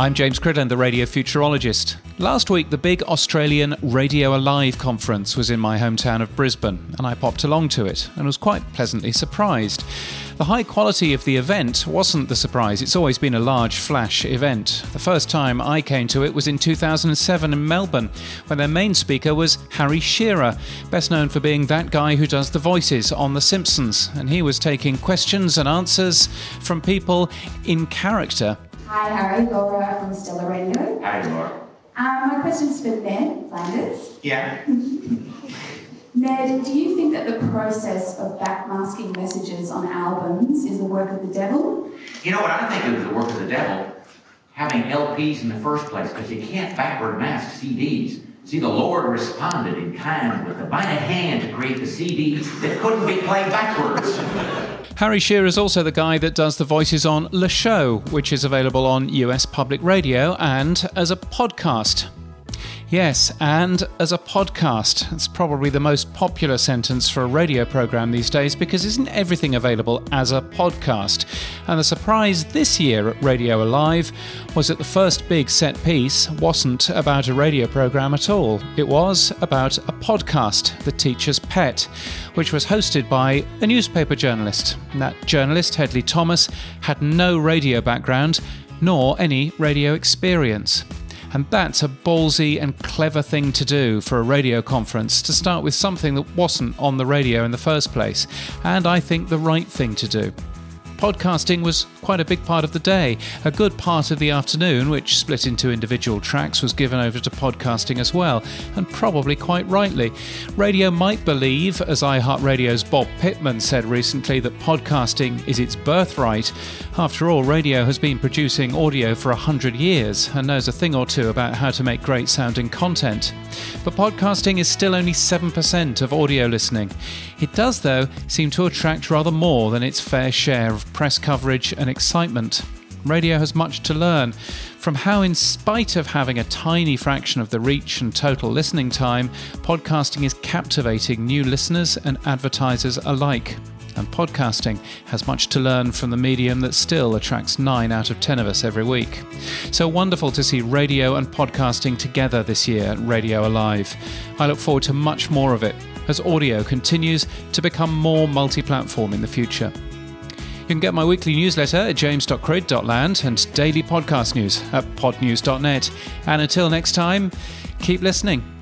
I'm James Cridland, the radio futurologist. Last week, the big Australian Radio Alive conference was in my hometown of Brisbane, and I popped along to it and was quite pleasantly surprised. The high quality of the event wasn't the surprise, it's always been a large flash event. The first time I came to it was in 2007 in Melbourne, when their main speaker was Harry Shearer, best known for being that guy who does the voices on The Simpsons, and he was taking questions and answers from people in character. Hi, Harry, Laura from Stella Radio. Hi, Laura. Um, my question's for Ned Flanders. Yeah. Ned, do you think that the process of backmasking messages on albums is the work of the devil? You know what I think is the work of the devil? Having LPs in the first place, because you can't backward mask CDs. See, the Lord responded in kind with a mighty hand to create the CD that couldn't be played backwards. Harry Shearer is also the guy that does the voices on Le Show, which is available on US public radio and as a podcast. Yes, and as a podcast. It's probably the most popular sentence for a radio program these days because isn't everything available as a podcast? And the surprise this year at Radio Alive was that the first big set piece wasn't about a radio program at all. It was about a podcast, The Teacher's Pet, which was hosted by a newspaper journalist. That journalist, Hedley Thomas, had no radio background nor any radio experience. And that's a ballsy and clever thing to do for a radio conference to start with something that wasn't on the radio in the first place, and I think the right thing to do. Podcasting was quite a big part of the day. A good part of the afternoon, which split into individual tracks, was given over to podcasting as well, and probably quite rightly. Radio might believe, as iHeartRadio's Bob Pittman said recently, that podcasting is its birthright. After all, radio has been producing audio for a hundred years and knows a thing or two about how to make great sounding content. But podcasting is still only 7% of audio listening. It does, though, seem to attract rather more than its fair share of press coverage and excitement. Radio has much to learn from how, in spite of having a tiny fraction of the reach and total listening time, podcasting is captivating new listeners and advertisers alike. And podcasting has much to learn from the medium that still attracts 9 out of 10 of us every week. So wonderful to see radio and podcasting together this year at Radio Alive. I look forward to much more of it as audio continues to become more multi platform in the future. You can get my weekly newsletter at james.crid.land and daily podcast news at podnews.net. And until next time, keep listening.